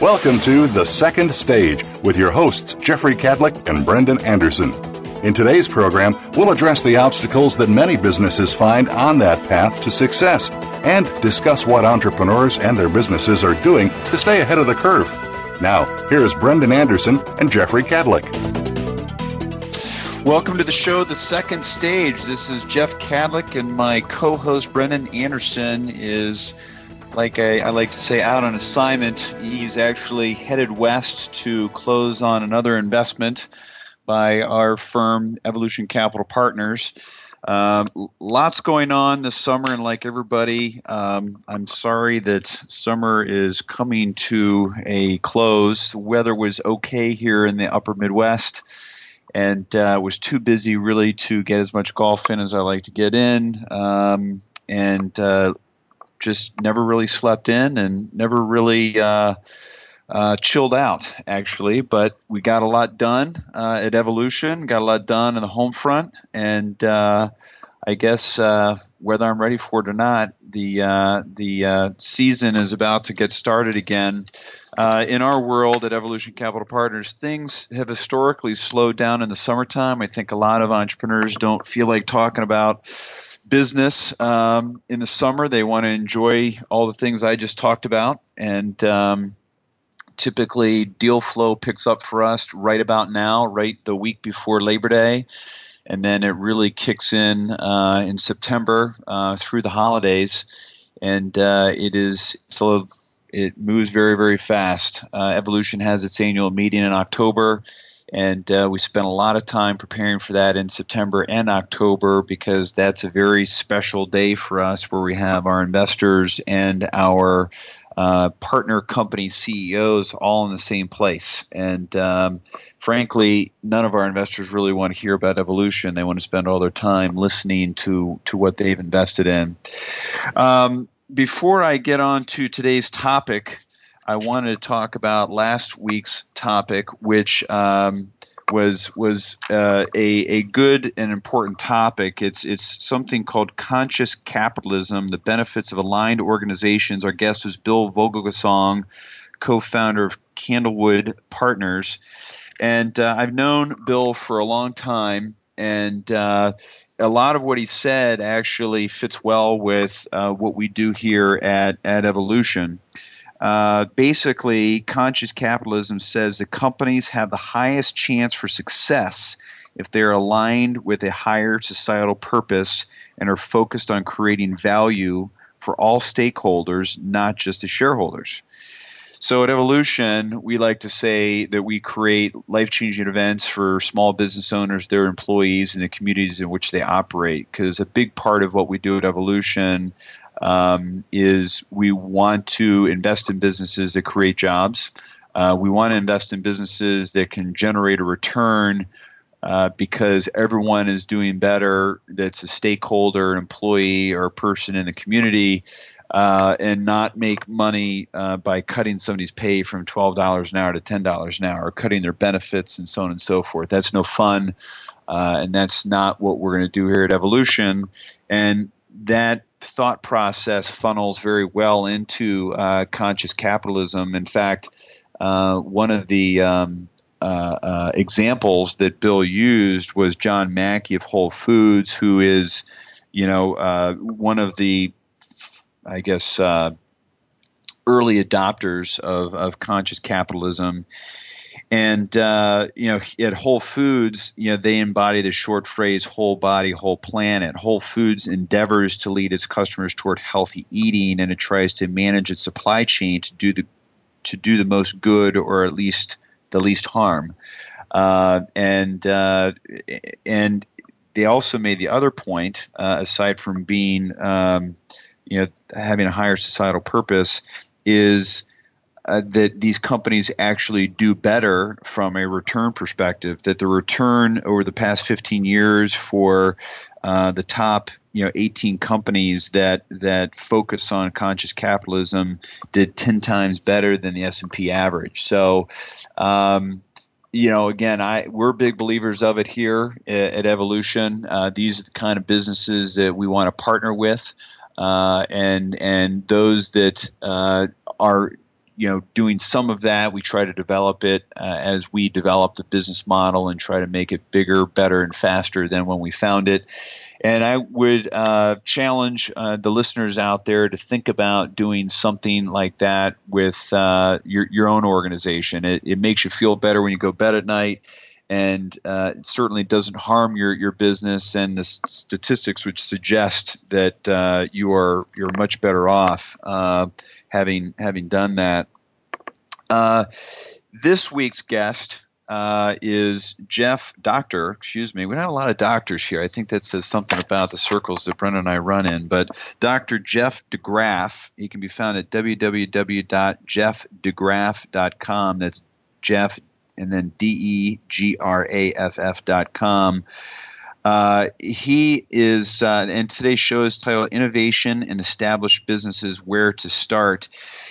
Welcome to The Second Stage with your hosts, Jeffrey Kadlic and Brendan Anderson. In today's program, we'll address the obstacles that many businesses find on that path to success and discuss what entrepreneurs and their businesses are doing to stay ahead of the curve. Now, here's Brendan Anderson and Jeffrey Kadlic. Welcome to the show, The Second Stage. This is Jeff Kadlic, and my co host Brendan Anderson is like I, I, like to say, out on assignment. He's actually headed west to close on another investment by our firm, Evolution Capital Partners. Um, lots going on this summer, and like everybody, um, I'm sorry that summer is coming to a close. The weather was okay here in the upper Midwest, and uh, was too busy really to get as much golf in as I like to get in. Um, and uh, just never really slept in and never really uh, uh, chilled out, actually. But we got a lot done uh, at Evolution, got a lot done in the home front, and uh, I guess uh, whether I'm ready for it or not, the uh, the season is about to get started again. in our world at Evolution Capital Partners, things have historically slowed down in the summertime. I think a lot of entrepreneurs don't feel like talking about business um, in the summer. They want to enjoy all the things I just talked about. And um, typically, deal flow picks up for us right about now, right the week before Labor Day. And then it really kicks in uh, in September uh, through the holidays. And uh, it is so it moves very, very fast. Uh, Evolution has its annual meeting in October and uh, we spent a lot of time preparing for that in September and October because that's a very special day for us where we have our investors and our uh, partner company CEOs all in the same place. And um, frankly, none of our investors really want to hear about evolution. They want to spend all their time listening to, to what they've invested in. Um, before I get on to today's topic, I wanted to talk about last week's topic, which um, was was uh, a a good and important topic. It's it's something called conscious capitalism: the benefits of aligned organizations. Our guest was Bill Vogelgesang, co-founder of Candlewood Partners, and uh, I've known Bill for a long time, and uh, a lot of what he said actually fits well with uh, what we do here at at Evolution. Uh, basically, conscious capitalism says that companies have the highest chance for success if they're aligned with a higher societal purpose and are focused on creating value for all stakeholders, not just the shareholders. So at Evolution, we like to say that we create life changing events for small business owners, their employees, and the communities in which they operate. Because a big part of what we do at Evolution um, is we want to invest in businesses that create jobs. Uh, we want to invest in businesses that can generate a return uh, because everyone is doing better that's a stakeholder, an employee, or a person in the community, uh, and not make money uh, by cutting somebody's pay from $12 an hour to $10 an hour, or cutting their benefits and so on and so forth. That's no fun, uh, and that's not what we're going to do here at Evolution. And that thought process funnels very well into uh, conscious capitalism. In fact, uh, one of the um, uh, uh examples that Bill used was John Mackey of Whole Foods, who is, you know, uh, one of the, I guess, uh, early adopters of, of conscious capitalism and uh, you know, at Whole Foods, you know, they embody the short phrase "whole body, whole planet." Whole Foods endeavors to lead its customers toward healthy eating, and it tries to manage its supply chain to do the to do the most good or at least the least harm. Uh, and uh, and they also made the other point, uh, aside from being um, you know having a higher societal purpose, is uh, that these companies actually do better from a return perspective. That the return over the past 15 years for uh, the top you know 18 companies that that focus on conscious capitalism did 10 times better than the S&P average. So. Um, you know, again, I we're big believers of it here at, at Evolution. Uh, these are the kind of businesses that we want to partner with, uh, and and those that uh, are you know doing some of that. We try to develop it uh, as we develop the business model and try to make it bigger better and faster than when we found it. And i would uh, challenge uh, the listeners out there to think about doing something like that with uh, your, your own organization. It, it makes you feel better when you go bed at night and uh, certainly doesn't harm your, your business. And the statistics would suggest that uh, you are you're much better off uh, having having done that. Uh, this week's guest uh, is Jeff Doctor. Excuse me, we don't have a lot of doctors here. I think that says something about the circles that Brennan and I run in. But Dr. Jeff DeGraff, he can be found at www.jeffdegraff.com. That's Jeff and then D E G R A F F dot com. Uh, he is, uh, and today's show is titled Innovation and Established Businesses Where to Start.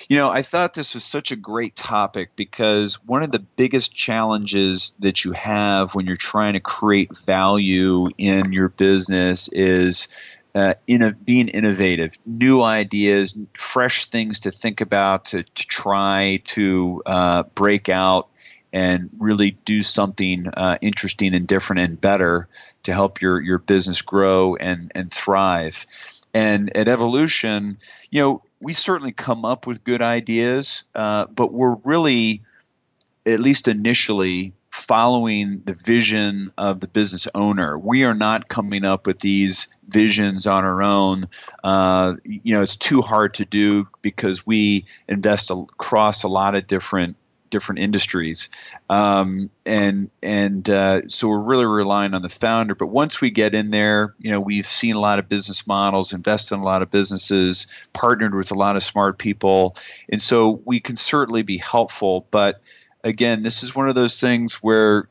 You know, I thought this was such a great topic because one of the biggest challenges that you have when you're trying to create value in your business is uh, in being innovative, new ideas, fresh things to think about, to, to try to uh, break out and really do something uh, interesting and different and better to help your your business grow and and thrive. And at Evolution, you know, we certainly come up with good ideas, uh, but we're really, at least initially, following the vision of the business owner. We are not coming up with these visions on our own. Uh, you know, it's too hard to do because we invest across a lot of different different industries, um, and and uh, so we're really relying on the founder. But once we get in there, you know, we've seen a lot of business models, invested in a lot of businesses, partnered with a lot of smart people, and so we can certainly be helpful. But again, this is one of those things where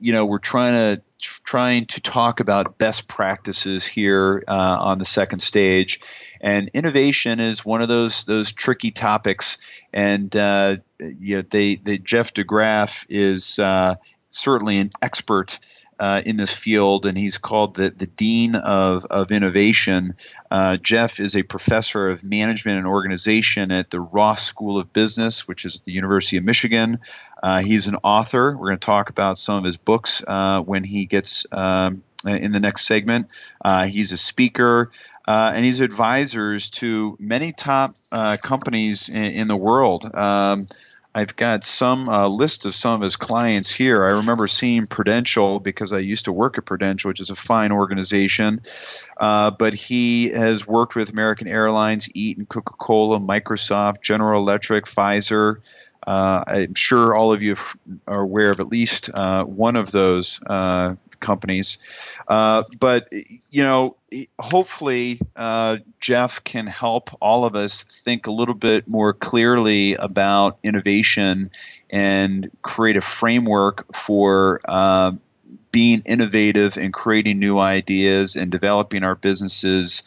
you know we're trying to trying to talk about best practices here uh, on the second stage. And innovation is one of those those tricky topics. And uh, you know they, they jeff degraff is uh, certainly an expert uh, in this field, and he's called the, the Dean of, of Innovation. Uh, Jeff is a professor of management and organization at the Ross School of Business, which is at the University of Michigan. Uh, he's an author. We're going to talk about some of his books uh, when he gets um, in the next segment. Uh, he's a speaker. Uh, and he's advisors to many top companies in, in, the world. Um, I've got some uh, list of some of his clients here. I remember seeing Prudential because I used to work at Prudential, which is a fine organization. Uh, but he has worked with American Airlines, Eaton, Coca Cola, Microsoft, General Electric, Pfizer. Uh, I'm sure all of you are aware of at least uh, one of those uh, companies. Uh, but, you know, hopefully uh, Jeff can help all of us think a little bit more clearly about innovation and create a framework for uh, being innovative and creating new ideas and developing our businesses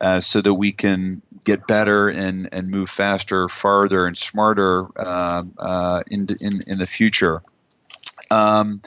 uh, so that we can get better and, and move faster, farther, and smarter uh, uh, in, in, in the future. Um,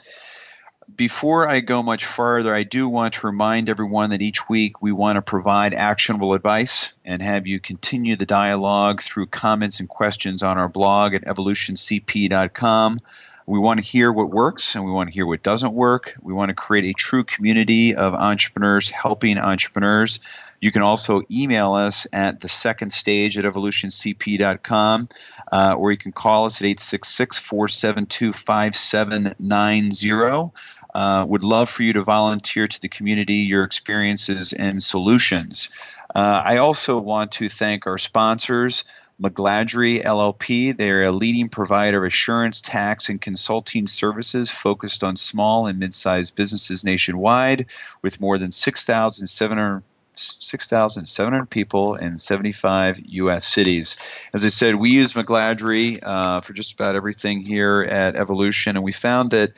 before I go much further, I do want to remind everyone that each week we want to provide actionable advice and have you continue the dialogue through comments and questions on our blog at evolutioncp.com. We want to hear what works and we want to hear what doesn't work. We want to create a true community of entrepreneurs helping entrepreneurs. You can also email us at the second stage at evolutioncp.com uh, or you can call us at 866 472 5790. Uh, would love for you to volunteer to the community your experiences and solutions. Uh, I also want to thank our sponsors. McGladrey LLP. They're a leading provider of assurance, tax, and consulting services focused on small and mid sized businesses nationwide with more than 6,700 6,700 people in 75 U.S. cities. As I said, we use McGladrey uh, for just about everything here at Evolution, and we found that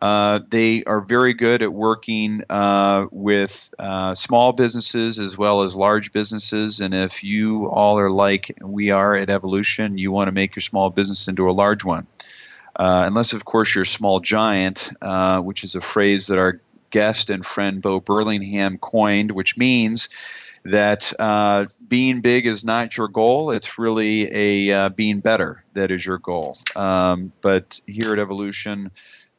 uh, they are very good at working uh, with uh, small businesses as well as large businesses. And if you all are like we are at Evolution, you want to make your small business into a large one. Uh, unless, of course, you're a small giant, uh, which is a phrase that our guest and friend Bo Burlingham coined, which means that uh, being big is not your goal. It's really a uh, being better that is your goal. Um, but here at Evolution,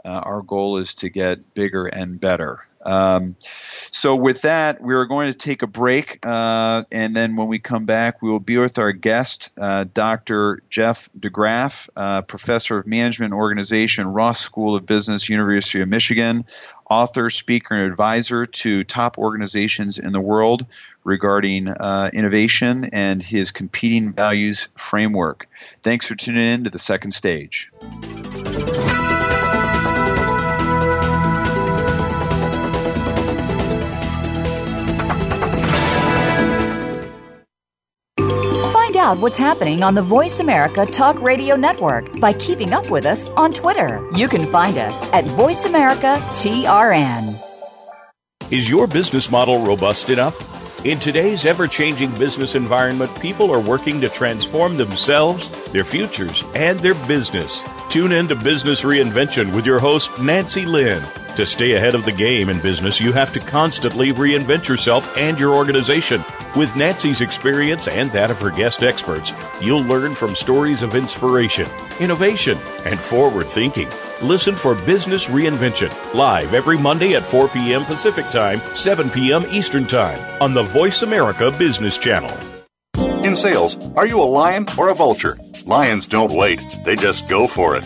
uh, our goal is to get bigger and better. Um, so, with that, we are going to take a break, uh, and then when we come back, we will be with our guest, uh, Dr. Jeff DeGraff, uh, professor of management and organization, Ross School of Business, University of Michigan, author, speaker, and advisor to top organizations in the world regarding uh, innovation and his competing values framework. Thanks for tuning in to the second stage. Out what's happening on the Voice America Talk Radio Network by keeping up with us on Twitter. You can find us at Voice America TRN. Is your business model robust enough? In today's ever changing business environment, people are working to transform themselves, their futures, and their business. Tune in to Business Reinvention with your host, Nancy Lynn. To stay ahead of the game in business, you have to constantly reinvent yourself and your organization. With Nancy's experience and that of her guest experts, you'll learn from stories of inspiration, innovation, and forward thinking. Listen for Business Reinvention live every Monday at 4 p.m. Pacific Time, 7 p.m. Eastern Time on the Voice America Business Channel. In sales, are you a lion or a vulture? Lions don't wait, they just go for it.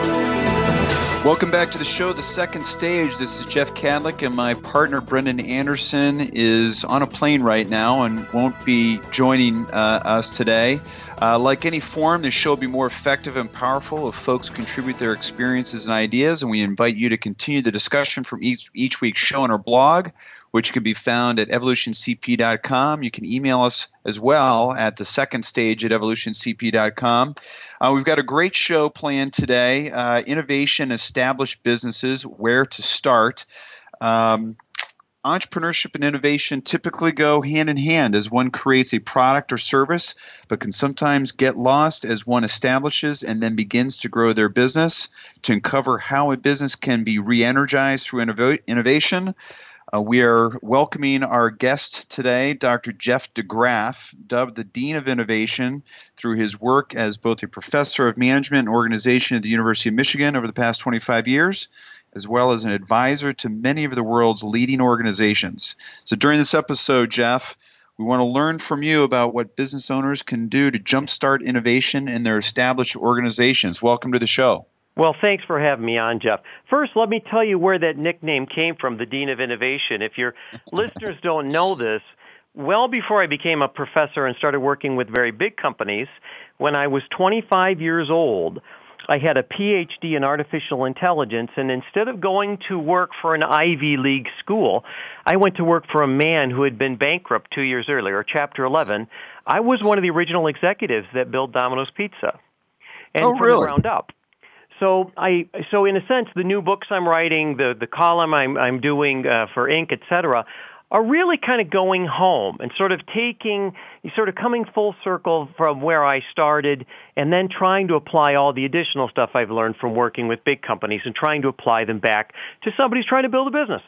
Welcome back to the show, The Second Stage. This is Jeff Kadlic, and my partner Brendan Anderson is on a plane right now and won't be joining uh, us today. Uh, like any forum, this show will be more effective and powerful if folks contribute their experiences and ideas, and we invite you to continue the discussion from each, each week's show on our blog which can be found at evolutioncp.com. You can email us as well at the second stage at evolutioncp.com. Uh, we've got a great show planned today uh, Innovation Established Businesses, Where to Start. Um, entrepreneurship and innovation typically go hand in hand as one creates a product or service, but can sometimes get lost as one establishes and then begins to grow their business. To uncover how a business can be re energized through innovation, uh, we are welcoming our guest today, Dr. Jeff DeGraff, dubbed the Dean of Innovation through his work as both a professor of management and organization at the University of Michigan over the past 25 years, as well as an advisor to many of the world's leading organizations. So during this episode, Jeff, we want to learn from you about what business owners can do to jumpstart innovation in their established organizations. Welcome to the show. Well, thanks for having me on, Jeff. First, let me tell you where that nickname came from, the Dean of Innovation. If your listeners don't know this, well before I became a professor and started working with very big companies, when I was 25 years old, I had a PhD in artificial intelligence, and instead of going to work for an Ivy League school, I went to work for a man who had been bankrupt two years earlier, Chapter 11. I was one of the original executives that built Domino's Pizza, and oh, from really? the ground up. So I, so in a sense, the new books I'm writing, the the column I'm I'm doing uh, for Inc., et cetera, are really kind of going home and sort of taking, sort of coming full circle from where I started and then trying to apply all the additional stuff I've learned from working with big companies and trying to apply them back to somebody who's trying to build a business.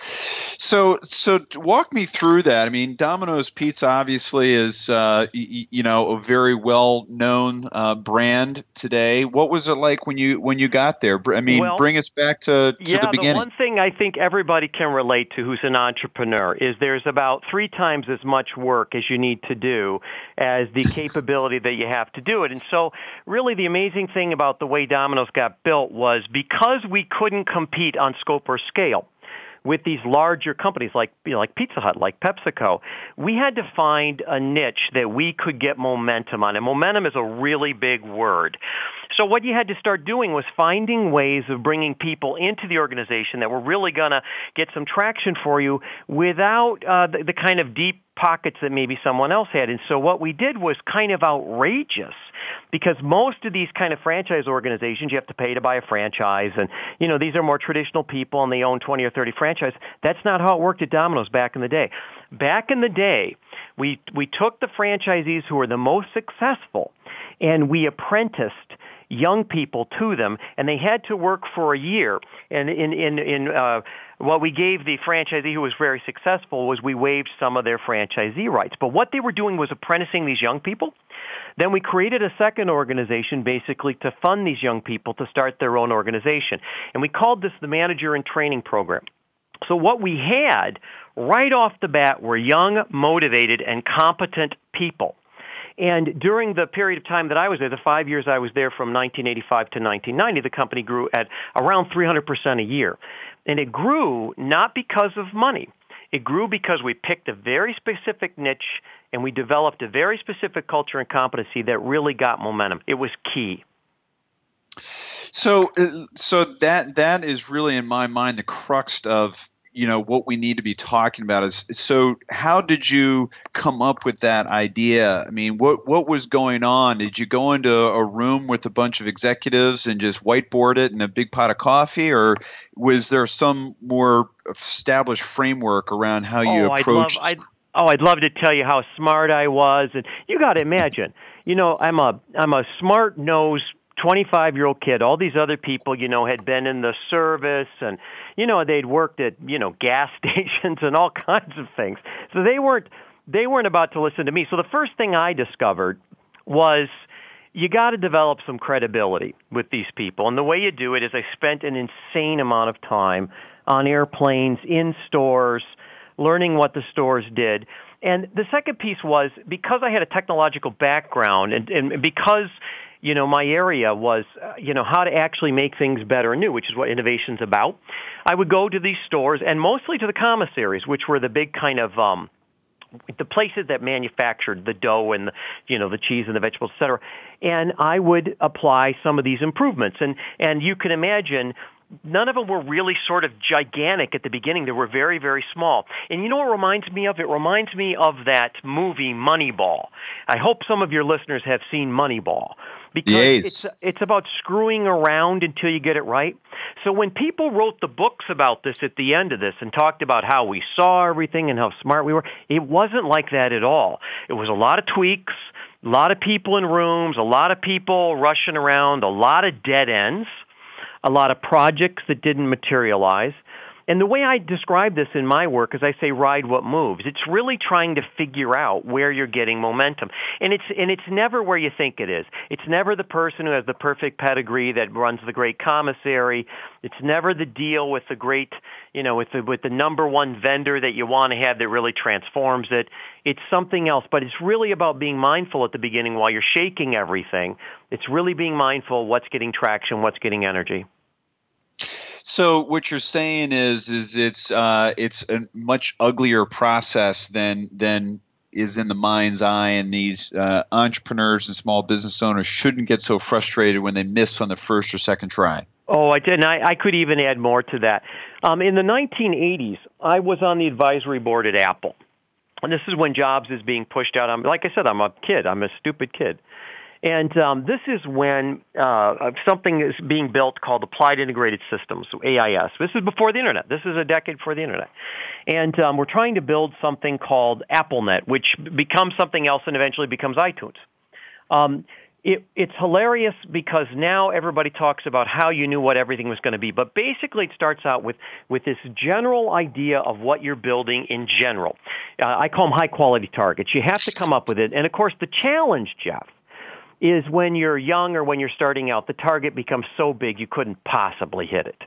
So, so walk me through that. I mean, Domino's Pizza obviously is, uh, y- you know, a very well-known uh, brand today. What was it like when you when you got there? I mean, well, bring us back to, to yeah, the beginning. the one thing I think everybody can relate to who's an entrepreneur is there's about three times as much work as you need to do as the capability that you have to do it. And so, really, the amazing thing about the way Domino's got built was because we couldn't compete on scope or scale with these larger companies like you know, like Pizza Hut, like PepsiCo, we had to find a niche that we could get momentum on. And momentum is a really big word. So what you had to start doing was finding ways of bringing people into the organization that were really going to get some traction for you without uh, the, the kind of deep pockets that maybe someone else had. And so what we did was kind of outrageous because most of these kind of franchise organizations, you have to pay to buy a franchise. And, you know, these are more traditional people and they own 20 or 30 franchises. That's not how it worked at Domino's back in the day. Back in the day, we, we took the franchisees who were the most successful and we apprenticed young people to them, and they had to work for a year. And in in in uh, what we gave the franchisee who was very successful was we waived some of their franchisee rights. But what they were doing was apprenticing these young people. Then we created a second organization basically to fund these young people to start their own organization. And we called this the Manager and Training Program. So what we had right off the bat were young, motivated, and competent people. And during the period of time that I was there, the five years I was there from 1985 to 1990, the company grew at around 300% a year. And it grew not because of money. It grew because we picked a very specific niche and we developed a very specific culture and competency that really got momentum. It was key. So, uh, so that that is really in my mind the crux of you know what we need to be talking about is so how did you come up with that idea? I mean what what was going on? Did you go into a room with a bunch of executives and just whiteboard it in a big pot of coffee or was there some more established framework around how you oh, approached I'd love, I'd, oh i'd love to tell you how smart i was and you got to imagine you know i'm a i'm a smart nosed 25 year old kid all these other people you know had been in the service and you know they'd worked at you know gas stations and all kinds of things. So they weren't they weren't about to listen to me. So the first thing i discovered was you got to develop some credibility with these people. And the way you do it is i spent an insane amount of time on airplanes in stores learning what the stores did and the second piece was because i had a technological background and, and because you know, my area was, uh, you know, how to actually make things better and new, which is what innovation's about. I would go to these stores and mostly to the commissaries, which were the big kind of, um, the places that manufactured the dough and the, you know the cheese and the vegetables, et cetera, and I would apply some of these improvements. And and you can imagine none of them were really sort of gigantic at the beginning. They were very, very small. And you know what reminds me of? It reminds me of that movie Moneyball. I hope some of your listeners have seen Moneyball because yes. it's it's about screwing around until you get it right. So when people wrote the books about this at the end of this and talked about how we saw everything and how smart we were, it wasn't like that at all. It was a lot of tweaks, a lot of people in rooms, a lot of people rushing around, a lot of dead ends a lot of projects that didn't materialize. And the way I describe this in my work is I say ride what moves. It's really trying to figure out where you're getting momentum. And it's and it's never where you think it is. It's never the person who has the perfect pedigree that runs the great commissary. It's never the deal with the great, you know, with the with the number one vendor that you want to have that really transforms it. It's something else, but it's really about being mindful at the beginning while you're shaking everything. It's really being mindful what's getting traction, what's getting energy. So what you're saying is, is it's uh, it's a much uglier process than than is in the mind's eye, and these uh, entrepreneurs and small business owners shouldn't get so frustrated when they miss on the first or second try. Oh, I did. And I, I could even add more to that. Um, in the 1980s, I was on the advisory board at Apple. And this is when Jobs is being pushed out. I'm, like I said, I'm a kid. I'm a stupid kid. And um, this is when uh, something is being built called Applied Integrated Systems, AIS. This is before the internet. This is a decade before the internet. And um, we're trying to build something called AppleNet, which becomes something else and eventually becomes iTunes. Um, it, it's hilarious because now everybody talks about how you knew what everything was going to be. But basically, it starts out with, with this general idea of what you're building in general. Uh, I call them high quality targets. You have to come up with it. And of course, the challenge, Jeff, is when you're young or when you're starting out, the target becomes so big you couldn't possibly hit it,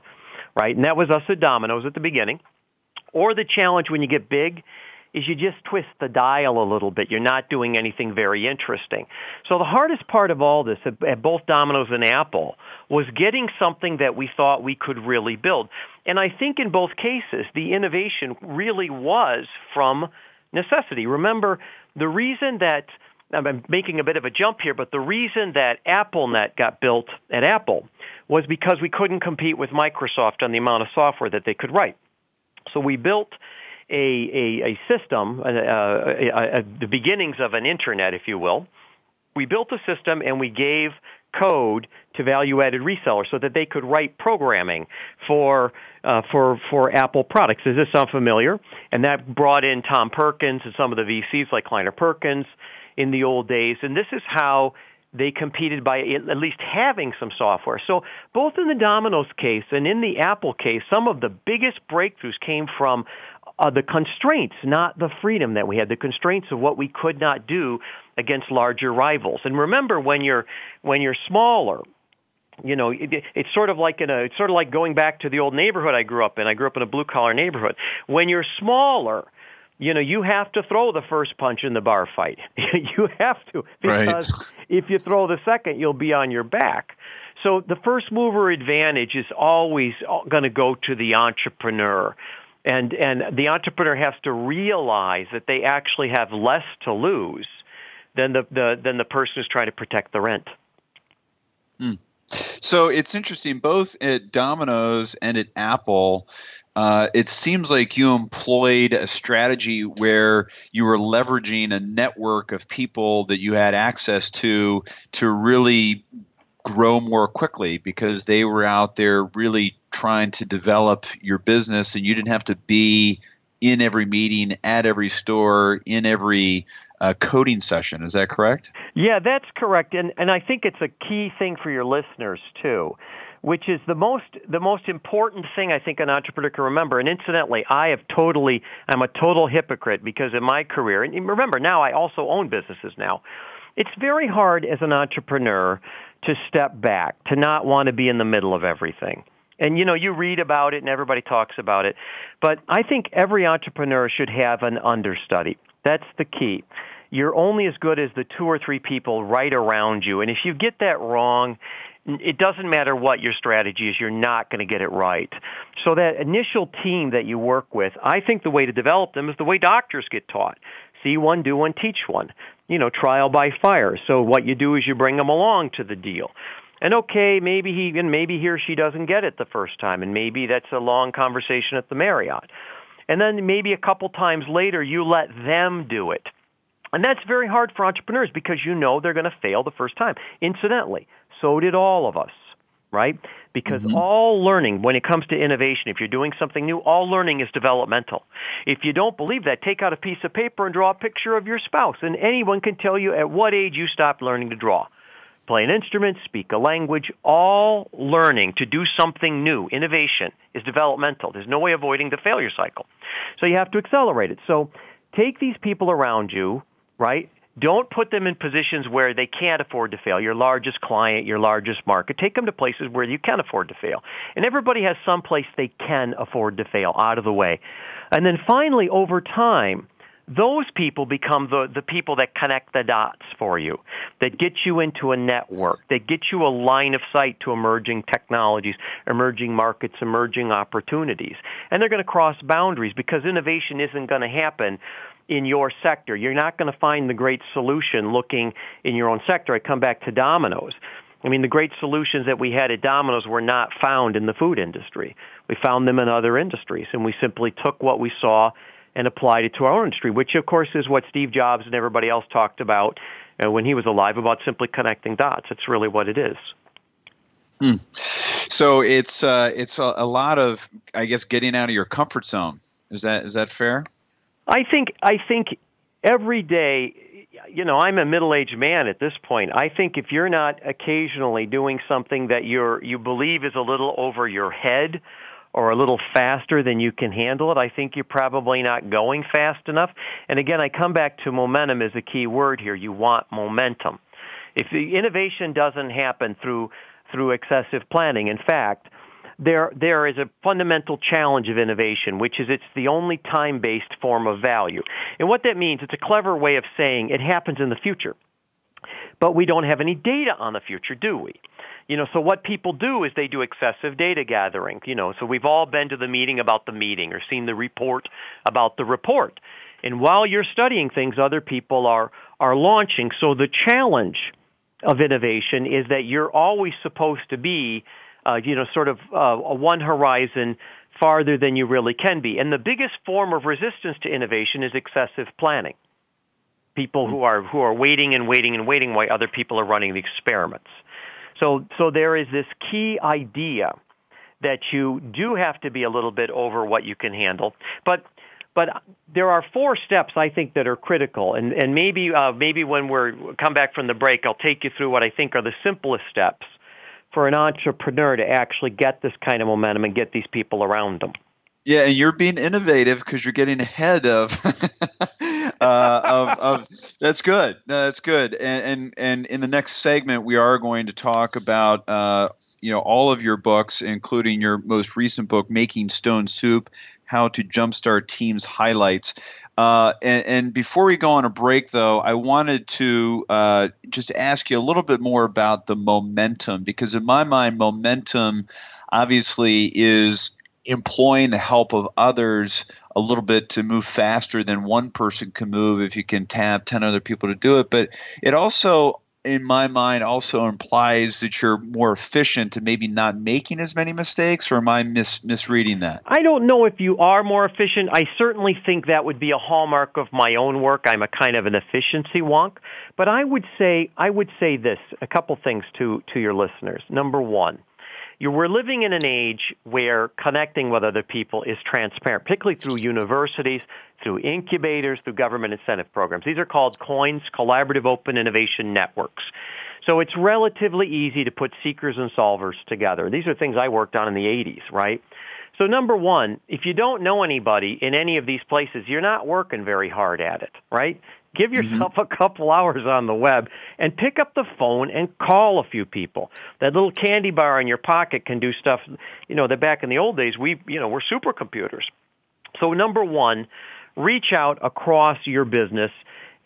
right? And that was us at Domino's at the beginning. Or the challenge when you get big is you just twist the dial a little bit. You're not doing anything very interesting. So the hardest part of all this at, both Domino's and Apple was getting something that we thought we could really build. And I think in both cases, the innovation really was from necessity. Remember, the reason that I'm making a bit of a jump here, but the reason that AppleNet got built at Apple was because we couldn't compete with Microsoft on the amount of software that they could write. So we built a, a, a system, uh, a, the beginnings of an internet, if you will. We built a system and we gave code to value-added resellers so that they could write programming for uh, for for Apple products. Does this sound familiar? And that brought in Tom Perkins and some of the VCs like Kleiner Perkins in the old days. And this is how they competed by at least having some software. So both in the Domino's case and in the Apple case, some of the biggest breakthroughs came from uh, the constraints, not the freedom that we had, the constraints of what we could not do against larger rivals. And remember, when you're when you're smaller, you know, it, it's sort of like in a, it's sort of like going back to the old neighborhood I grew up in. I grew up in a blue collar neighborhood. When you're smaller, you know, you have to throw the first punch in the bar fight. you have to because right. if you throw the second, you'll be on your back. So the first mover advantage is always going to go to the entrepreneur. And, and the entrepreneur has to realize that they actually have less to lose than the, the, than the person who's trying to protect the rent. Hmm. So it's interesting, both at Domino's and at Apple, uh, it seems like you employed a strategy where you were leveraging a network of people that you had access to to really grow more quickly because they were out there really trying to develop your business and you didn't have to be in every meeting, at every store, in every uh, coding session. Is that correct? Yeah, that's correct. And, and I think it's a key thing for your listeners, too which is the most the most important thing I think an entrepreneur can remember. And incidentally, I have totally I'm a total hypocrite because in my career, and remember now I also own businesses now. It's very hard as an entrepreneur to step back, to not want to be in the middle of everything. And you know, you read about it and everybody talks about it, but I think every entrepreneur should have an understudy. That's the key you're only as good as the two or three people right around you. And if you get that wrong, it doesn't matter what your strategy is, you're not going to get it right. So that initial team that you work with, I think the way to develop them is the way doctors get taught. See one, do one, teach one. You know, trial by fire. So what you do is you bring them along to the deal. And okay, maybe he and maybe he or she doesn't get it the first time, and maybe that's a long conversation at the Marriott. And then maybe a couple times later, you let them do it. And that's very hard for entrepreneurs because you know they're going to fail the first time. Incidentally, so did all of us, right? Because mm-hmm. all learning, when it comes to innovation, if you're doing something new, all learning is developmental. If you don't believe that, take out a piece of paper and draw a picture of your spouse, and anyone can tell you at what age you stopped learning to draw. Play an instrument, speak a language, all learning to do something new, innovation, is developmental. There's no way avoiding the failure cycle. So you have to accelerate it. So take these people around you right? Don't put them in positions where they can't afford to fail. Your largest client, your largest market. Take them to places where you can afford to fail. And everybody has some place they can afford to fail out of the way. And then finally, over time, those people become the, the people that connect the dots for you, that get you into a network, that get you a line of sight to emerging technologies, emerging markets, emerging opportunities. And they're going to cross boundaries because innovation isn't going to happen in your sector. You're not going to find the great solution looking in your own sector. I come back to Domino's. I mean, the great solutions that we had at Domino's were not found in the food industry. We found them in other industries, and we simply took what we saw and applied it to our own industry, which of course is what Steve Jobs and everybody else talked about uh, when he was alive about simply connecting dots. It's really what it is. Hmm. So it's uh, it's a, a lot of, I guess, getting out of your comfort zone. Is that is that fair? I think I think every day you know, I'm a middle-aged man at this point. I think if you're not occasionally doing something that you're you believe is a little over your head or a little faster than you can handle it, I think you're probably not going fast enough. And again, I come back to momentum as a key word here. You want momentum. If the innovation doesn't happen through through excessive planning, in fact, there there is a fundamental challenge of innovation, which is it's the only time-based form of value. And what that means, it's a clever way of saying it happens in the future. But we don't have any data on the future, do we? You know, so what people do is they do excessive data gathering. You know, so we've all been to the meeting about the meeting or seen the report about the report. And while you're studying things, other people are are launching. So the challenge of innovation is that you're always supposed to be, uh, you know, sort of uh, a one horizon farther than you really can be. And the biggest form of resistance to innovation is excessive planning. People who are who are waiting and waiting and waiting while other people are running the experiments. So, so there is this key idea that you do have to be a little bit over what you can handle. But but there are four steps I think that are critical, and and maybe uh, maybe when we come back from the break, I'll take you through what I think are the simplest steps for an entrepreneur to actually get this kind of momentum and get these people around them. Yeah, and you're being innovative because you're getting ahead of, uh, of, of. That's good. No, that's good. And, and and in the next segment, we are going to talk about uh, you know all of your books, including your most recent book, "Making Stone Soup: How to Jumpstart Teams Highlights." Uh, and, and, before we go on a break, though, I wanted to uh, just ask you a little bit more about the momentum, because in my mind, momentum obviously is employing the help of others a little bit to move faster than one person can move if you can tap 10 other people to do it. But it also in my mind also implies that you're more efficient and maybe not making as many mistakes or am i mis- misreading that? I don't know if you are more efficient. I certainly think that would be a hallmark of my own work. I'm a kind of an efficiency wonk. But i would say i would say this a couple things to to your listeners. Number one we're living in an age where connecting with other people is transparent, particularly through universities, through incubators, through government incentive programs. These are called COINS, Collaborative Open Innovation Networks. So it's relatively easy to put seekers and solvers together. These are things I worked on in the 80s, right? So number one, if you don't know anybody in any of these places, you're not working very hard at it, right? Give mm-hmm. yourself a couple hours on the web and pick up the phone and call a few people. That little candy bar in your pocket can do stuff, you know, that back in the old days we, you know, were supercomputers. So number one, reach out across your business,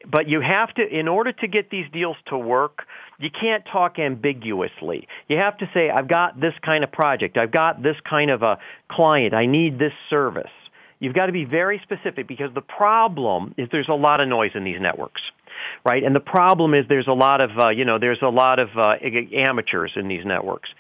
but you have to, in order to get these deals to work, you can't talk ambiguously. You have to say, I've got this kind of project. I've got this kind of a client. I need this service. You've got to be very specific because the problem is there's a lot of noise in these networks, right? And the problem is there's a lot of, uh, you know, there's a lot of uh, amateurs in these networks.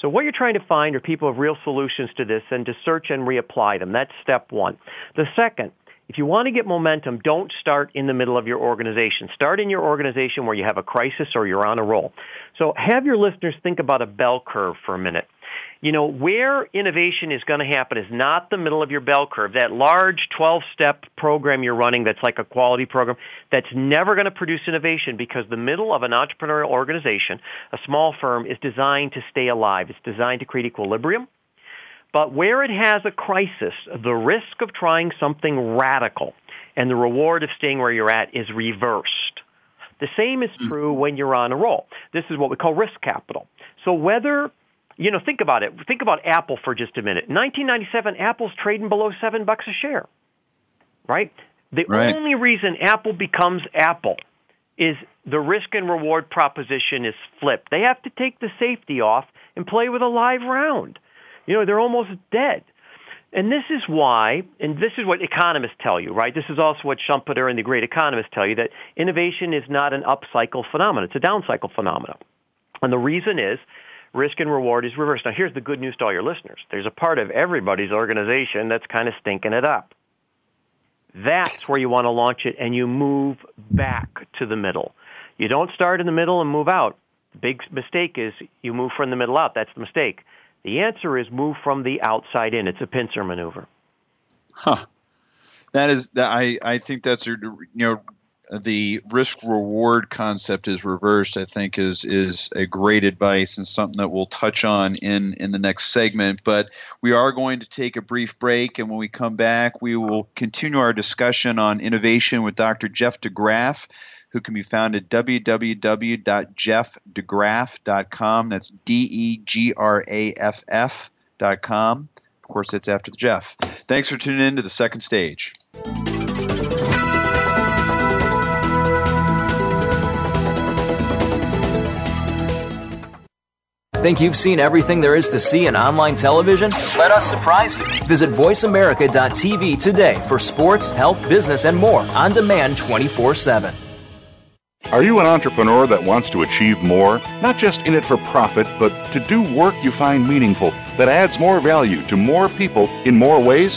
So what you're trying to find are people with real solutions to this and to search and reapply them. That's step one. The second if you want to get momentum, don't start in the middle of your organization. Start in your organization where you have a crisis or you're on a roll. So have your listeners think about a bell curve for a minute. You know, where innovation is going to happen is not the middle of your bell curve. That large 12-step program you're running that's like a quality program, that's never going to produce innovation because the middle of an entrepreneurial organization, a small firm, is designed to stay alive. It's designed to create equilibrium. But where it has a crisis, the risk of trying something radical and the reward of staying where you're at is reversed. The same is mm. true when you're on a roll. This is what we call risk capital. So whether, you know, think about it. Think about Apple for just a minute. 1997, Apple's trading below seven bucks a share, right? The Right. only reason Apple becomes Apple is the risk and reward proposition is flipped. They have to take the safety off and play with a live round. You know, they're almost dead. And this is why, and this is what economists tell you, right? This is also what Schumpeter and the great economists tell you, that innovation is not an upcycle phenomenon. It's a downcycle phenomenon. And the reason is risk and reward is reversed. Now here's the good news to all your listeners. There's a part of everybody's organization that's kind of stinking it up. That's where you want to launch it and you move back to the middle. You don't start in the middle and move out. The big mistake is you move from the middle out. That's the mistake. The answer is move from the outside in. It's a pincer maneuver. Huh. That is I I think that's a you know the risk reward concept is reversed. I think is is a great advice and something that we'll touch on in in the next segment. But we are going to take a brief break, and when we come back, we will continue our discussion on innovation with Dr. Jeff DeGraff. Who can be found at www.jeffdegraff.com. That's D E G R A F F.com. Of course, that's after the Jeff. Thanks for tuning in to the second stage. Think you've seen everything there is to see in online television? Let us surprise you. Visit VoiceAmerica.tv today for sports, health, business, and more on demand 24 7. Are you an entrepreneur that wants to achieve more? Not just in it for profit, but to do work you find meaningful that adds more value to more people in more ways?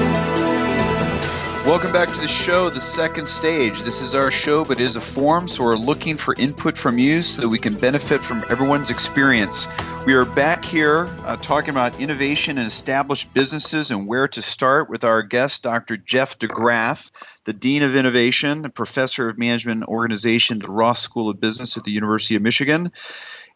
Welcome back to the show, The Second Stage. This is our show, but it is a forum, so we're looking for input from you so that we can benefit from everyone's experience. We are back here uh, talking about innovation in established businesses and where to start with our guest, Dr. Jeff DeGraff, the Dean of Innovation, and Professor of Management and Organization at the Ross School of Business at the University of Michigan.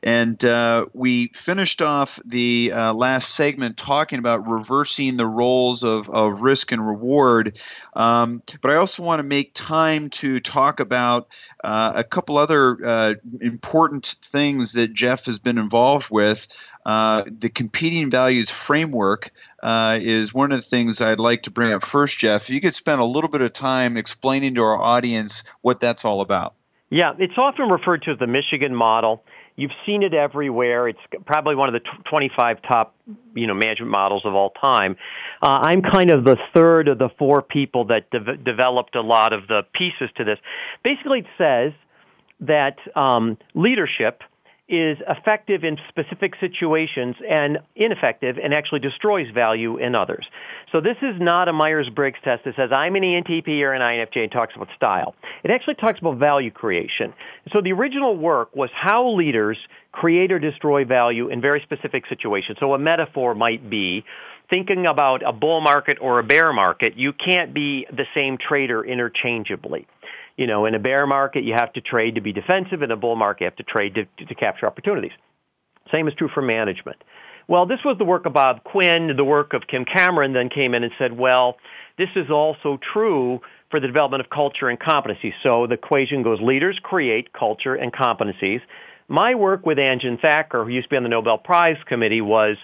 And uh, we finished off the uh, last segment talking about reversing the roles of, of risk and reward. Um, but I also want to make time to talk about uh, a couple other uh, important things that Jeff has been involved with. Uh, the competing values framework uh, is one of the things I'd like to bring up first, Jeff. If you could spend a little bit of time explaining to our audience what that's all about. Yeah, it's often referred to as the Michigan model. You've seen it everywhere. It's probably one of the t- 25 top, you know, management models of all time. Uh, I'm kind of the third of the four people that de- developed a lot of the pieces to this. Basically, it says that um, leadership is effective in specific situations and ineffective and actually destroys value in others. So this is not a Myers-Briggs test that says I'm an ENTP or an INFJ and talks about style. It actually talks about value creation. So the original work was how leaders create or destroy value in very specific situations. So a metaphor might be thinking about a bull market or a bear market, you can't be the same trader interchangeably you know, in a bear market, you have to trade to be defensive. In a bull market, you have to trade to, to, to, capture opportunities. Same is true for management. Well, this was the work of Bob Quinn. The work of Kim Cameron then came in and said, well, this is also true for the development of culture and competencies. So the equation goes leaders create culture and competencies. My work with Anjan Thakor, who used to be on the Nobel Prize Committee, was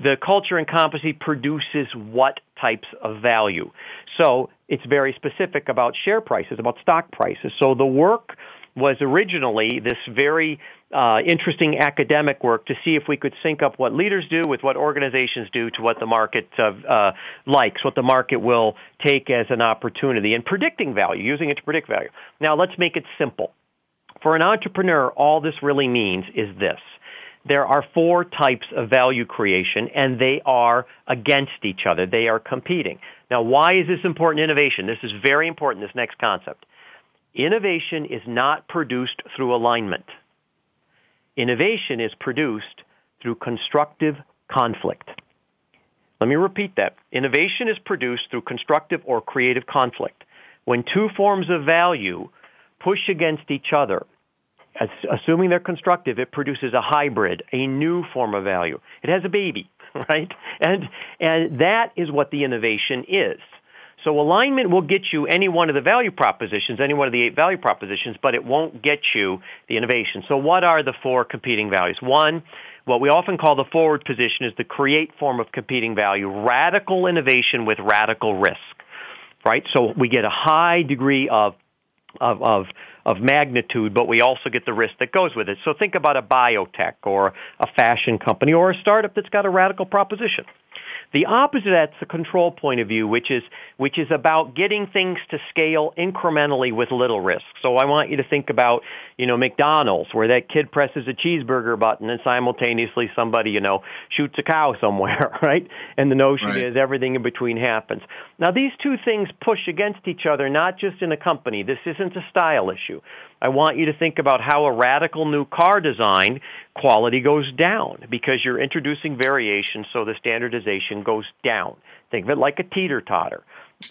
the culture and competency produces what types of value. So it's very specific about share prices, about stock prices. So the work was originally this very uh, interesting academic work to see if we could sync up what leaders do with what organizations do to what the market uh, uh, likes, what the market will take as an opportunity, and predicting value, using it to predict value. Now, let's make it simple. For an entrepreneur, all this really means is this. There are four types of value creation, and they are against each other. They are competing. Now, why is this important innovation? This is very important, this next concept. Innovation is not produced through alignment. Innovation is produced through constructive conflict. Let me repeat that. Innovation is produced through constructive or creative conflict. When two forms of value push against each other, assuming they're constructive, it produces a hybrid, a new form of value. It has a baby, right? And, and that is what the innovation is. So alignment will get you any one of the value propositions, any one of the eight value propositions, but it won't get you the innovation. So what are the four competing values? One, what we often call the forward position is the create form of competing value, radical innovation with radical risk, right? So we get a high degree of of, of, of magnitude, but we also get the risk that goes with it. So think about a biotech or a fashion company or a startup that's got a radical proposition. The opposite of that's the control point of view, which is, which is about getting things to scale incrementally with little risk. So I want you to think about, you know, McDonald's, where that kid presses a cheeseburger button and simultaneously somebody, you know, shoots a cow somewhere, right? And the notion right. is everything in between happens. Now these two things push against each other, not just in a company. This isn't a style issue. I want you to think about how a radical new car design quality goes down because you're introducing variation so the standardization goes down. Think of it like a teeter-totter.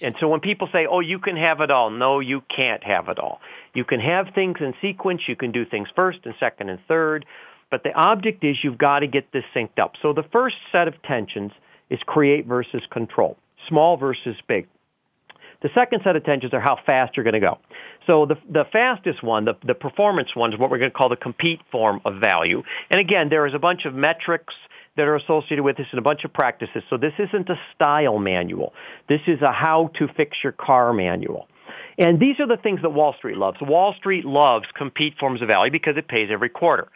And so when people say, oh, you can have it all, no, you can't have it all. You can have things in sequence. You can do things first and second and third. But the object is you've got to get this synced up. So the first set of tensions is create versus control, small versus big. The second set of tensions are how fast you're going to go. So the, the fastest one, the, the performance one, is what we're going to call the compete form of value. And again, there is a bunch of metrics that are associated with this and a bunch of practices. So this isn't a style manual. This is a how to fix your car manual. And these are the things that Wall Street loves. Wall Street loves compete forms of value because it pays every quarter.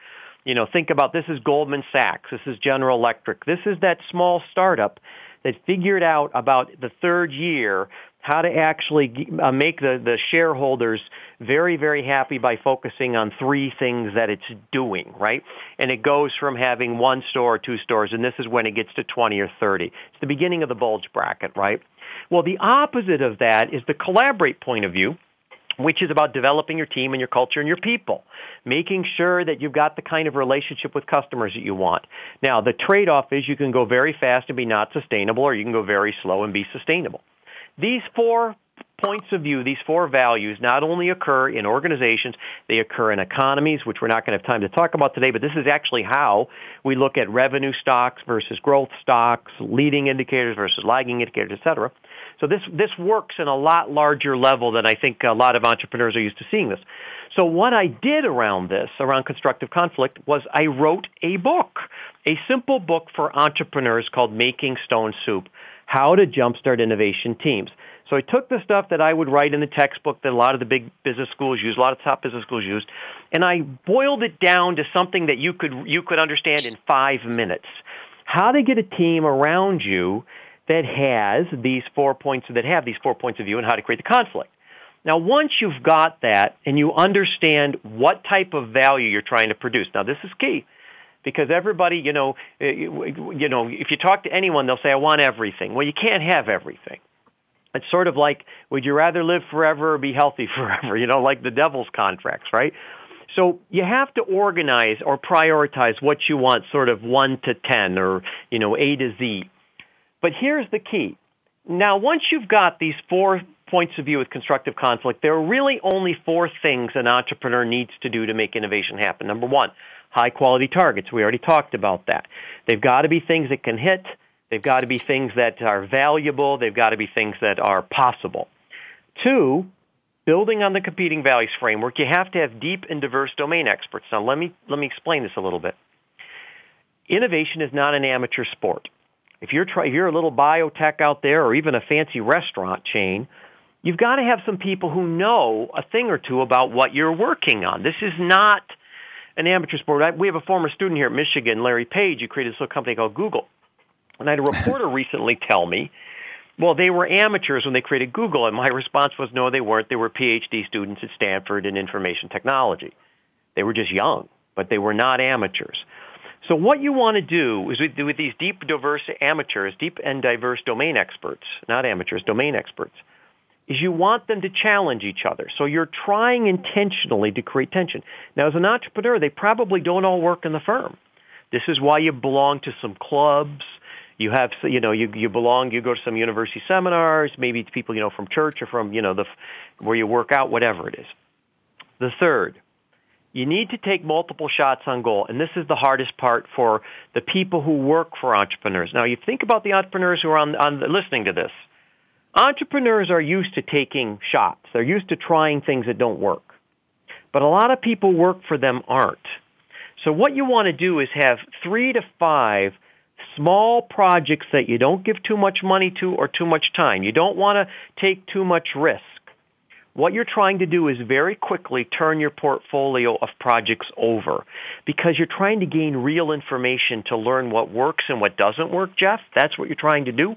You know, think about this is Goldman Sachs, this is General Electric, this is that small startup that figured out about the third year how to actually uh, make the, the shareholders very, very happy by focusing on three things that it's doing, right? And it goes from having one store or two stores, and this is when it gets to 20 or 30. It's the beginning of the bulge bracket, right? Well, the opposite of that is the collaborate point of view, which is about developing your team and your culture and your people, making sure that you've got the kind of relationship with customers that you want. Now, the trade-off is you can go very fast and be not sustainable, or you can go very slow and be sustainable. These four points of view, these four values, not only occur in organizations, they occur in economies, which we're not going to have time to talk about today, but this is actually how we look at revenue stocks versus growth stocks, leading indicators versus lagging indicators, et cetera. So this, this works in a lot larger level than I think a lot of entrepreneurs are used to seeing this. So what I did around this, around constructive conflict, was I wrote a book, a simple book for entrepreneurs called Making Stone Soup how to jumpstart innovation teams. So I took the stuff that I would write in the textbook that a lot of the big business schools use, a lot of top business schools use, and I boiled it down to something that you could you could understand in 5 minutes. How to get a team around you that has these four points that have these four points of view and how to create the conflict. Now, once you've got that and you understand what type of value you're trying to produce, now this is key because everybody, you know, eh, you know, if you talk to anyone, they'll say, "I want everything." Well, you can't have everything. It's sort of like, would you rather live forever or be healthy forever? You know, like the devil's contracts, right? So you have to organize or prioritize what you want, sort of one to ten, or you know, A to Z. But here's the key. Now, once you've got these four points of view with constructive conflict, there are really only four things an entrepreneur needs to do to make innovation happen. Number one, high quality targets. We already talked about that. They've got to be things that can hit. They've got to be things that are valuable. They've got to be things that are possible. Two, building on the competing values framework, you have to have deep and diverse domain experts. Now let me, let me explain this a little bit. Innovation is not an amateur sport. If you're, try, if you're a little biotech out there or even a fancy restaurant chain, you've got to have some people who know a thing or two about what you're working on. This is not an amateur sport. We have a former student here at Michigan, Larry Page, who created this little company called Google. And I had a reporter recently tell me, well, they were amateurs when they created Google, and my response was, no, they weren't. They were PhD students at Stanford in information technology. They were just young, but they were not amateurs. So what you want to do is with, with these deep, diverse amateurs, deep and diverse domain experts, not amateurs, domain experts, is you want them to challenge each other. So you're trying intentionally to create tension. Now, as an entrepreneur, they probably don't all work in the firm. This is why you belong to some clubs. You have, you know, you, you belong, you go to some university seminars, maybe people, you know, from church or from, you know, the, where you work out, whatever it is. The third, you need to take multiple shots on goal. And this is the hardest part for the people who work for entrepreneurs. Now, you think about the entrepreneurs who are on, on listening to this. Entrepreneurs are used to taking shots. They're used to trying things that don't work. But a lot of people work for them aren't. So what you want to do is have three to five small projects that you don't give too much money to or too much time. You don't want to take too much risk. What you're trying to do is very quickly turn your portfolio of projects over because you're trying to gain real information to learn what works and what doesn't work, Jeff. That's what you're trying to do.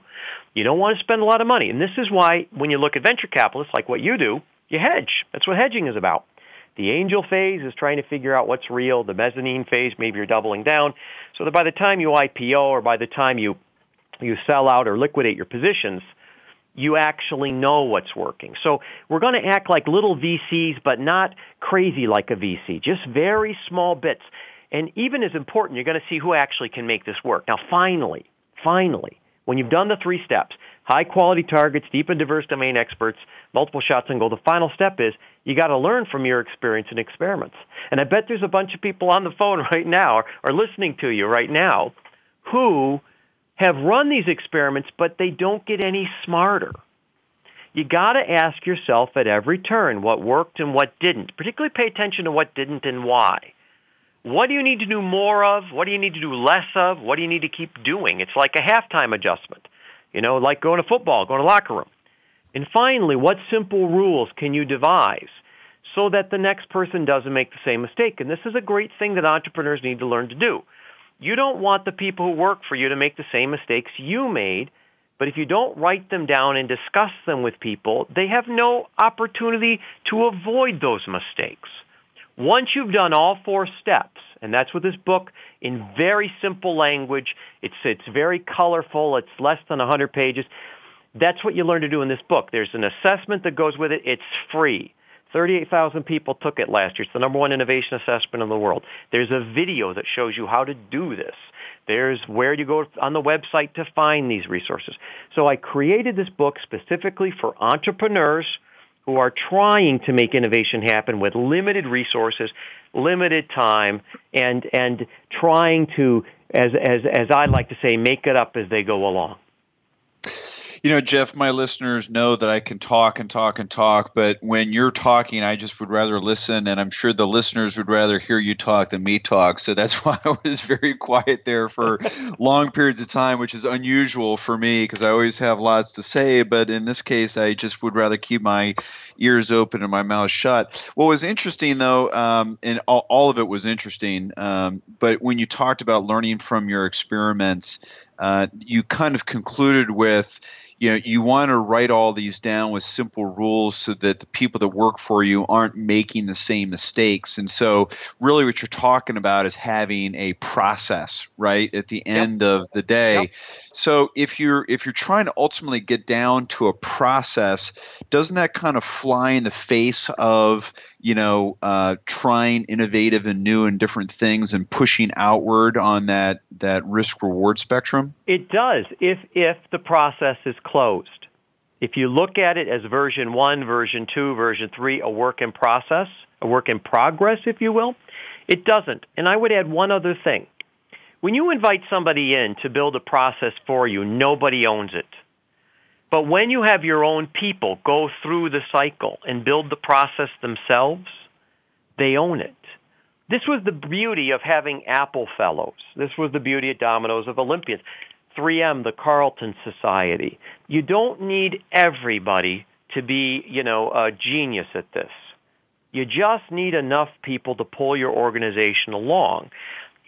You don't want to spend a lot of money. And this is why when you look at venture capitalists like what you do, you hedge. That's what hedging is about. The angel phase is trying to figure out what's real. The mezzanine phase, maybe you're doubling down. So that by the time you IPO or by the time you, you sell out or liquidate your positions, you actually know what's working. So we're going to act like little VCs, but not crazy like a VC, just very small bits. And even as important, you're going to see who actually can make this work. Now finally, finally, when you've done the three steps, high quality targets, deep and diverse domain experts, multiple shots on goal, the final step is you got to learn from your experience and experiments. And I bet there's a bunch of people on the phone right now or, or listening to you right now who have run these experiments, but they don't get any smarter. You got to ask yourself at every turn what worked and what didn't. Particularly pay attention to what didn't and why. What do you need to do more of? What do you need to do less of? What do you need to keep doing? It's like a halftime adjustment. You know, like going to football, going to locker room. And finally, what simple rules can you devise so that the next person doesn't make the same mistake? And this is a great thing that entrepreneurs need to learn to do. You don't want the people who work for you to make the same mistakes you made, but if you don't write them down and discuss them with people, they have no opportunity to avoid those mistakes. Once you've done all four steps, and that's what this book in very simple language, it's, it's very colorful, it's less than 100 pages. That's what you learn to do in this book. There's an assessment that goes with it. It's free. 38,000 people took it last year. It's the number one innovation assessment in the world. There's a video that shows you how to do this. There's where you go on the website to find these resources. So I created this book specifically for entrepreneurs who are trying to make innovation happen with limited resources, limited time, and, and trying to, as, as, as I like to say, make it up as they go along. You know, Jeff, my listeners know that I can talk and talk and talk, but when you're talking, I just would rather listen, and I'm sure the listeners would rather hear you talk than me talk. So that's why I was very quiet there for long periods of time, which is unusual for me because I always have lots to say. But in this case, I just would rather keep my ears open and my mouth shut. What was interesting, though, um, and all, all, of it was interesting, um, but when you talked about learning from your experiments, uh, you kind of concluded with you know you want to write all these down with simple rules so that the people that work for you aren't making the same mistakes and so really what you're talking about is having a process right at the end yep. of the day yep. so if you're if you're trying to ultimately get down to a process doesn't that kind of fly in the face of you know, uh, trying innovative and new and different things and pushing outward on that that risk reward spectrum? It does. If if the process is closed, if you look at it as version one, version two, version three, a work in process, a work in progress, if you will, it doesn't. And I would add one other thing. When you invite somebody in to build a process for you, nobody owns it. But when you have your own people go through the cycle and build the process themselves, they own it. This was the beauty of having Apple Fellows. This was the beauty of Domino's of Olympians. 3M, the Carlton Society. You don't need everybody to be, you know, a genius at this. You just need enough people to pull your organization along.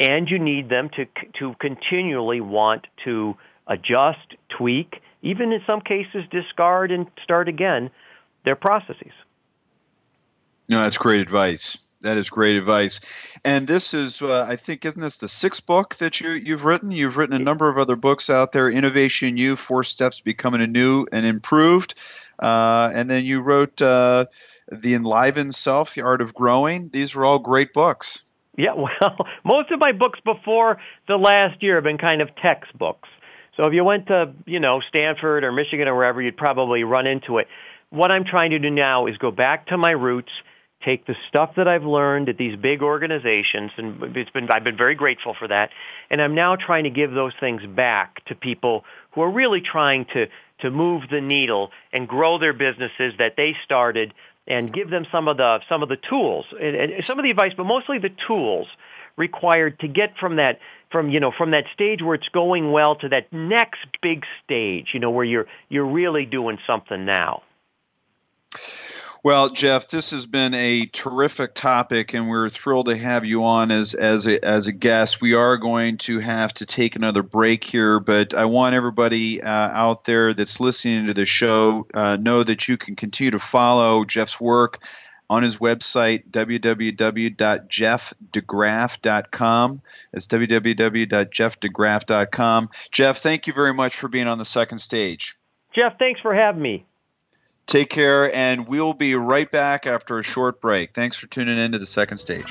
And you need them to, to continually want to adjust, tweak, even in some cases discard and start again their processes. No, that's great advice. That is great advice. And this is, uh, I think, isn't this the sixth book that you, you've written? You've written a number of other books out there Innovation You, Four Steps to Becoming a New and Improved. Uh, and then you wrote uh, The Enlivened Self, The Art of Growing. These were all great books. Yeah, well, most of my books before the last year have been kind of textbooks. So if you went to, you know, Stanford or Michigan or wherever, you'd probably run into it. What I'm trying to do now is go back to my roots – take the stuff that I've learned at these big organizations, and it's been, I've been very grateful for that, and I'm now trying to give those things back to people who are really trying to, to move the needle and grow their businesses that they started and give them some of the, some of the tools, and, and some of the advice, but mostly the tools required to get from that from you know from that stage where it's going well to that next big stage you know where you're you're really doing something now well, Jeff, this has been a terrific topic, and we're thrilled to have you on as as a, as a guest. We are going to have to take another break here, but I want everybody uh, out there that's listening to the show uh, know that you can continue to follow Jeff's work on his website www.jeffdegraff.com. It's www.jeffdegraff.com. Jeff, thank you very much for being on the second stage. Jeff, thanks for having me. Take care, and we'll be right back after a short break. Thanks for tuning in to the second stage.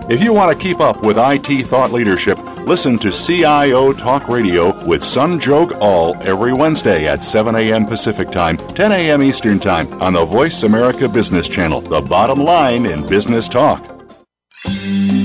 If you want to keep up with IT thought leadership, listen to CIO Talk Radio with Sanjog Aul every Wednesday at 7 a.m. Pacific Time, 10 a.m. Eastern Time on the Voice America Business Channel, the bottom line in business talk.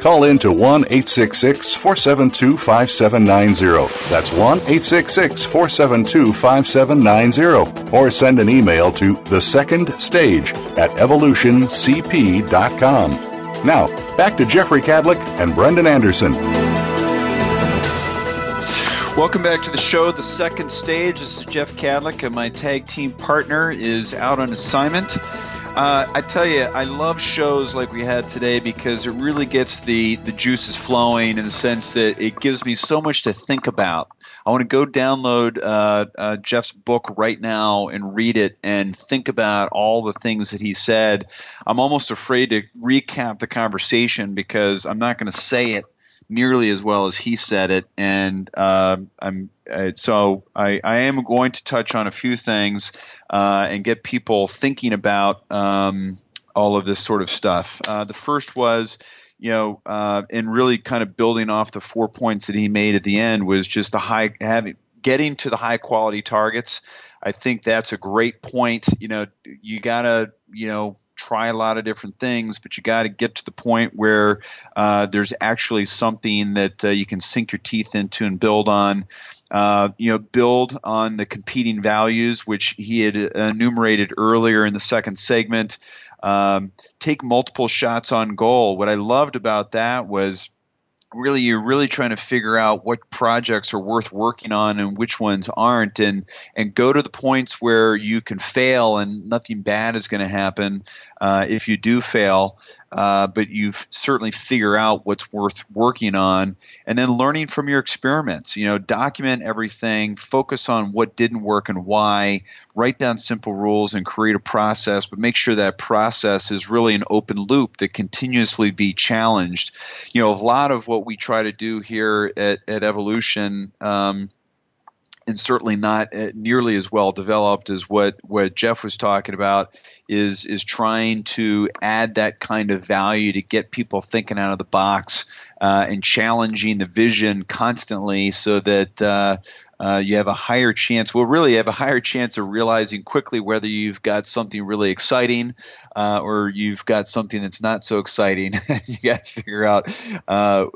call in to 1 866 472 5790. That's 1 866 472 5790. Or send an email to the second stage at evolutioncp.com. Now, back to Jeffrey Kadlic and Brendan Anderson. Welcome back to the show, The Second Stage. This is Jeff Kadlic, and my tag team partner is out on assignment. Uh, I tell you, I love shows like we had today because it really gets the, the juices flowing in the sense that it gives me so much to think about. I want to go download uh, uh, Jeff's book right now and read it and think about all the things that he said. I'm almost afraid to recap the conversation because I'm not going to say it nearly as well as he said it, and uh, I'm uh, so I, I, am going to touch on a few things uh, and get people thinking about um, all of this sort of stuff. Uh, the first was, you know, uh, and really kind of building off the four points that he made at the end was just the high having getting to the high quality targets. I think that's a great point. You know, you gotta, you know, try a lot of different things, but you got to get to the point where uh, there's actually something that uh, you can sink your teeth into and build on. Uh, you know, build on the competing values, which he had enumerated earlier in the second segment. Um, take multiple shots on goal. What I loved about that was really you're really trying to figure out what projects are worth working on and which ones aren't and and go to the points where you can fail and nothing bad is going to happen uh, if you do fail uh, but you certainly figure out what's worth working on and then learning from your experiments. You know document everything focus on what didn't work and why write down simple rules and create a process but make sure that process is really an open loop that continuously be challenged. You know a lot of what we try to do here at, at evolution um, and certainly not uh, nearly as well developed as what, what Jeff was talking about is is trying to add that kind of value to get people thinking out of the box uh, and challenging the vision constantly so that uh, uh, you have a higher chance well really have a higher chance of realizing quickly whether you've got something really exciting uh, or you've got something that's not so exciting. You got to figure out uh,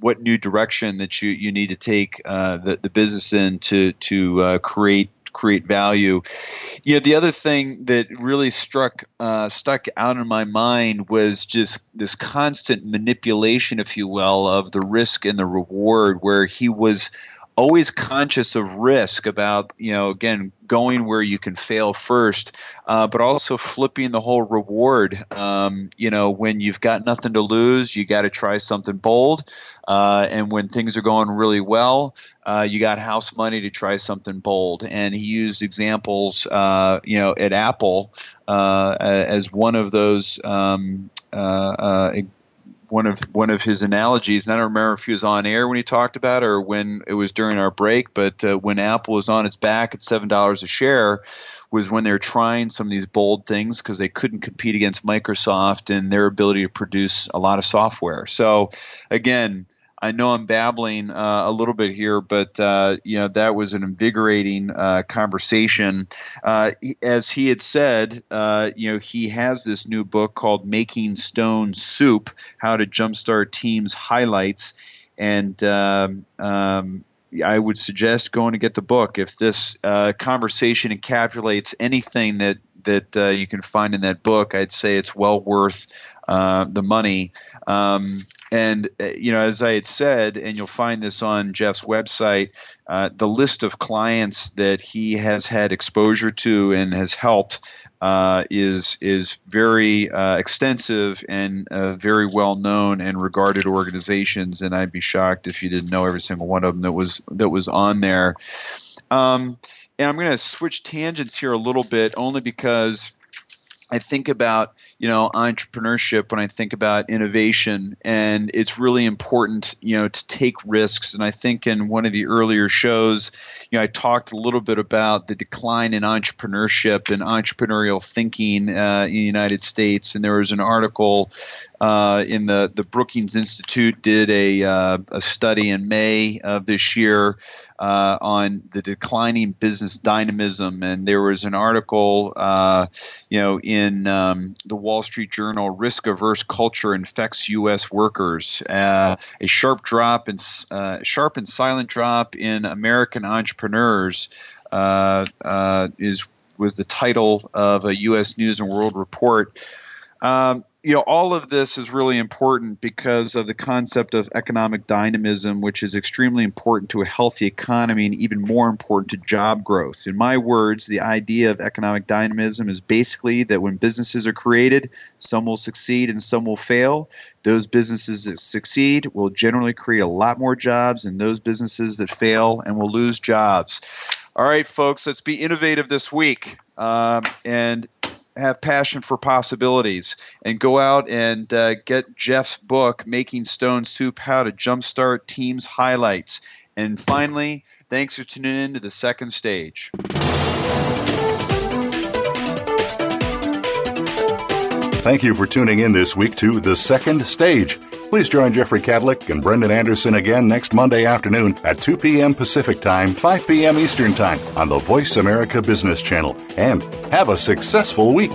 what new direction that you, you need to take uh, the, the business in to to uh, create create value. Know, the other thing that really struck uh, stuck out in my mind was just this constant manipulation, if you will, of the risk and the reward, where he was always conscious of risk about you know again going where you can fail first uh, but also flipping the whole reward. Um, you know when you've got nothing to lose you got to try something bold uh, and when things are going really well uh, you got house money to try something bold. And he used examples uh, you know at apple uh, as one of those um, uh, one of one of his analogies, and I don't remember if he was on air when he talked about it or when it was during our break, but uh, when Apple was on its back at seven dollars a share, was when they were trying some of these bold things because they couldn't compete against Microsoft and their ability to produce a lot of software. So, again, I know I'm babbling uh, a little bit here, but uh, you know that was an invigorating uh, conversation. Uh, as he had said, uh, you know he has this new book called "Making Stone Soup: How to Jumpstart Teams Highlights," and um, um, I would suggest going to get the book if this uh, conversation encapsulates anything that that uh, you can find in that book. I'd say it's well worth uh, the money. Um, and uh, you know, as I had said, and you'll find this on Jeff's website, uh, the list of clients that he has had exposure to and has helped uh, is is very uh, extensive and uh, very well known and regarded organizations. And I'd be shocked if you didn't know every single one of them that was that was on there. Um, and I'm going to switch tangents here a little bit, only because I think about you know entrepreneurship when I think about innovation, and it's really important you know to take risks. And I think in one of the earlier shows, you know, I talked a little bit about the decline in entrepreneurship and entrepreneurial thinking uh, in the United States. And there was an article uh, in the the Brookings Institute did a uh, a study in May of this year uh, on the declining business dynamism, and there was an article, uh, you know, in um, the Wall Street Journal, "Risk Averse Culture Infects U.S. Workers." Uh, a sharp drop and uh, sharp and silent drop in American entrepreneurs uh, uh, is was the title of a U.S. News and World Report. Um, you know, all of this is really important because of the concept of economic dynamism, which is extremely important to a healthy economy and even more important to job growth. In my words, the idea of economic dynamism is basically that when businesses are created, some will succeed and some will fail. Those businesses that succeed will generally create a lot more jobs and those businesses that fail and will lose jobs. All right, folks, let's be innovative this week. Um, and have passion for possibilities and go out and uh, get Jeff's book, Making Stone Soup How to Jumpstart Teams Highlights. And finally, thanks for tuning in to the second stage. Thank you for tuning in this week to The Second Stage. Please join Jeffrey Kadlic and Brendan Anderson again next Monday afternoon at 2 p.m. Pacific Time, 5 p.m. Eastern Time on the Voice America Business Channel. And have a successful week.